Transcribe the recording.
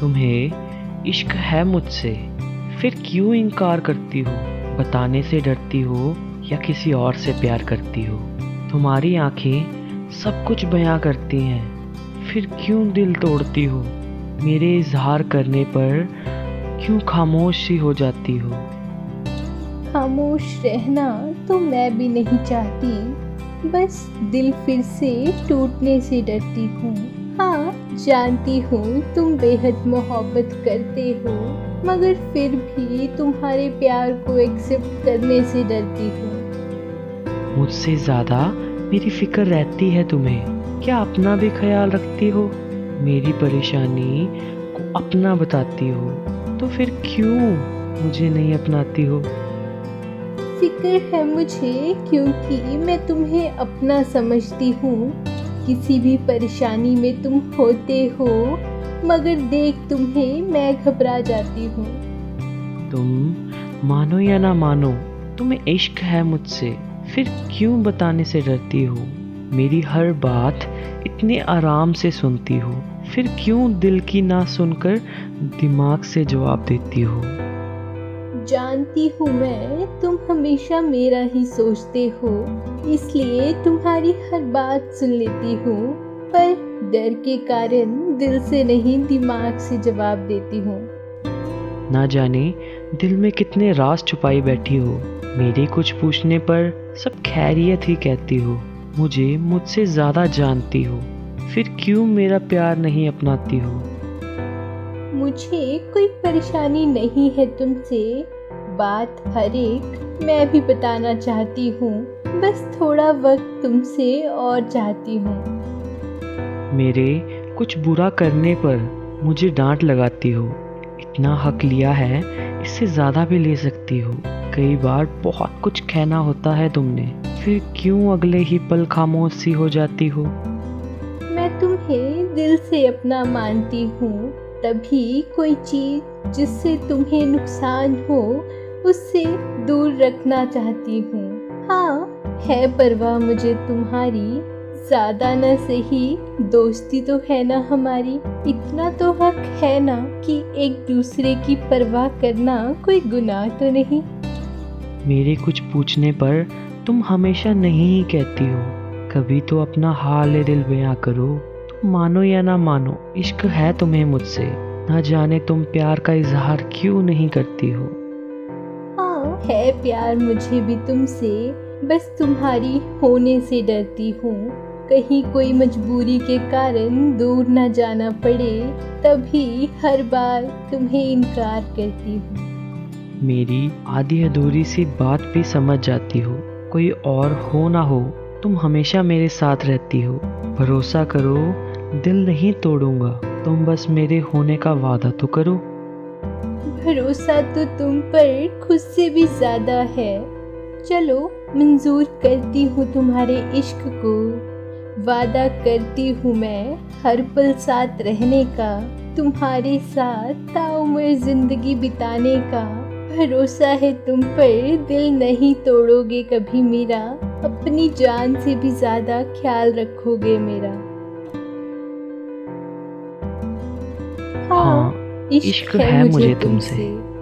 तुम्हें इश्क है मुझसे। फिर क्यों इनकार करती हो? बताने से डरती हो या किसी और से प्यार करती हो? तुम्हारी आँखें सब कुछ बयां करती हैं। फिर क्यों दिल तोड़ती हो? मेरे इजहार करने पर क्यों खामोश सी हो जाती हो? खामोश रहना तो मैं भी नहीं चाहती। बस दिल फिर से टूटने से डरती हूँ। हाँ जानती हूँ तुम बेहद मोहब्बत करते हो मगर फिर भी तुम्हारे प्यार को एक्सेप्ट करने से डरती हूँ। मुझसे ज़्यादा मेरी फ़िक्र रहती है तुम्हें। क्या अपना भी ख्याल रखती हो? मेरी परेशानी को अपना बताती हो तो फिर क्यों मुझे नहीं अपनाती हो? फ़िक्र है मुझे क्योंकि मैं तुम्हें अपना समझती हूँ। किसी भी परेशानी में तुम होते हो, मगर देख तुम्हें मैं घबरा जाती हूँ। तुम मानो या ना मानो, तुम्हें इश्क है मुझसे, फिर क्यों बताने से डरती हो? मेरी हर बात इतने आराम से सुनती हो, फिर क्यों दिल की ना सुनकर दिमाग से जवाब देती हो? जानती हूँ मैं तुम हमेशा मेरा ही सोचते हो। इसलिए तुम्हारी हर बात सुन लेती हूँ पर डर के कारण दिल से नहीं दिमाग से जवाब देती हूँ। ना जाने दिल में कितने राज छुपाई बैठी हो। मेरे कुछ पूछने पर सब खैरियत ही कहती हो। मुझे मुझसे ज़्यादा जानती हो। फिर क्यों मेरा प्यार नहीं अपनाती हो? मुझे कोई परेशानी नहीं है तुमसे। बात हर एक मैं भी बताना चाहती हूँ। बस थोड़ा वक्त तुमसे और चाहती हूँ। मेरे कुछ बुरा करने पर मुझे डांट लगाती हो। इतना हक लिया है इससे ज़्यादा भी ले सकती हो। कई बार बहुत कुछ कहना होता है तुमने फिर क्यों अगले ही पल खामोश सी हो जाती हो? मैं तुम्हें दिल से अपना मानती हूँ। तभी कोई चीज़ जिससे तुम्हें नुकसान हो उससे दूर रखना चाहती हूँ। हाँ है परवाह मुझे तुम्हारी। ज़्यादा न सही, दोस्ती तो है ना हमारी। इतना तो हक है ना कि एक दूसरे की परवाह करना कोई गुनाह तो नहीं। मेरे कुछ पूछने पर तुम हमेशा नहीं ही कहती हो। कभी तो अपना हाल दिल बयां करो। तुम मानो या ना मानो, इश्क है तुम्हें मुझसे। ना जाने तुम प्यार का इजहार क्यों नहीं करती हो। है प्यार मुझे भी तुमसे, बस तुम्हारी होने से डरती हूँ। कहीं कोई मजबूरी के कारण दूर न जाना पड़े, तभी हर बार तुम्हें इनकार करती हूँ। मेरी आधी अधूरी सी बात भी समझ जाती हो। कोई और हो ना हो, तुम हमेशा मेरे साथ रहती हो। भरोसा करो, दिल नहीं तोड़ूँगा। तुम बस मेरे होने का वादा तो करो। भरोसा तो तुम पर खुद से भी ज़्यादा है। चलो मंजूर करती हूँ तुम्हारे इश्क को। वादा करती हूँ मैं हर पल साथ रहने का तुम्हारे साथ ताउम्र ज़िंदगी बिताने का। भरोसा है तुम पर दिल नहीं तोड़ोगे कभी मेरा। अपनी जान से भी ज़्यादा ख्याल रखोगे मेरा। हाँ, हाँ। इश्क है मुझे तुमसे।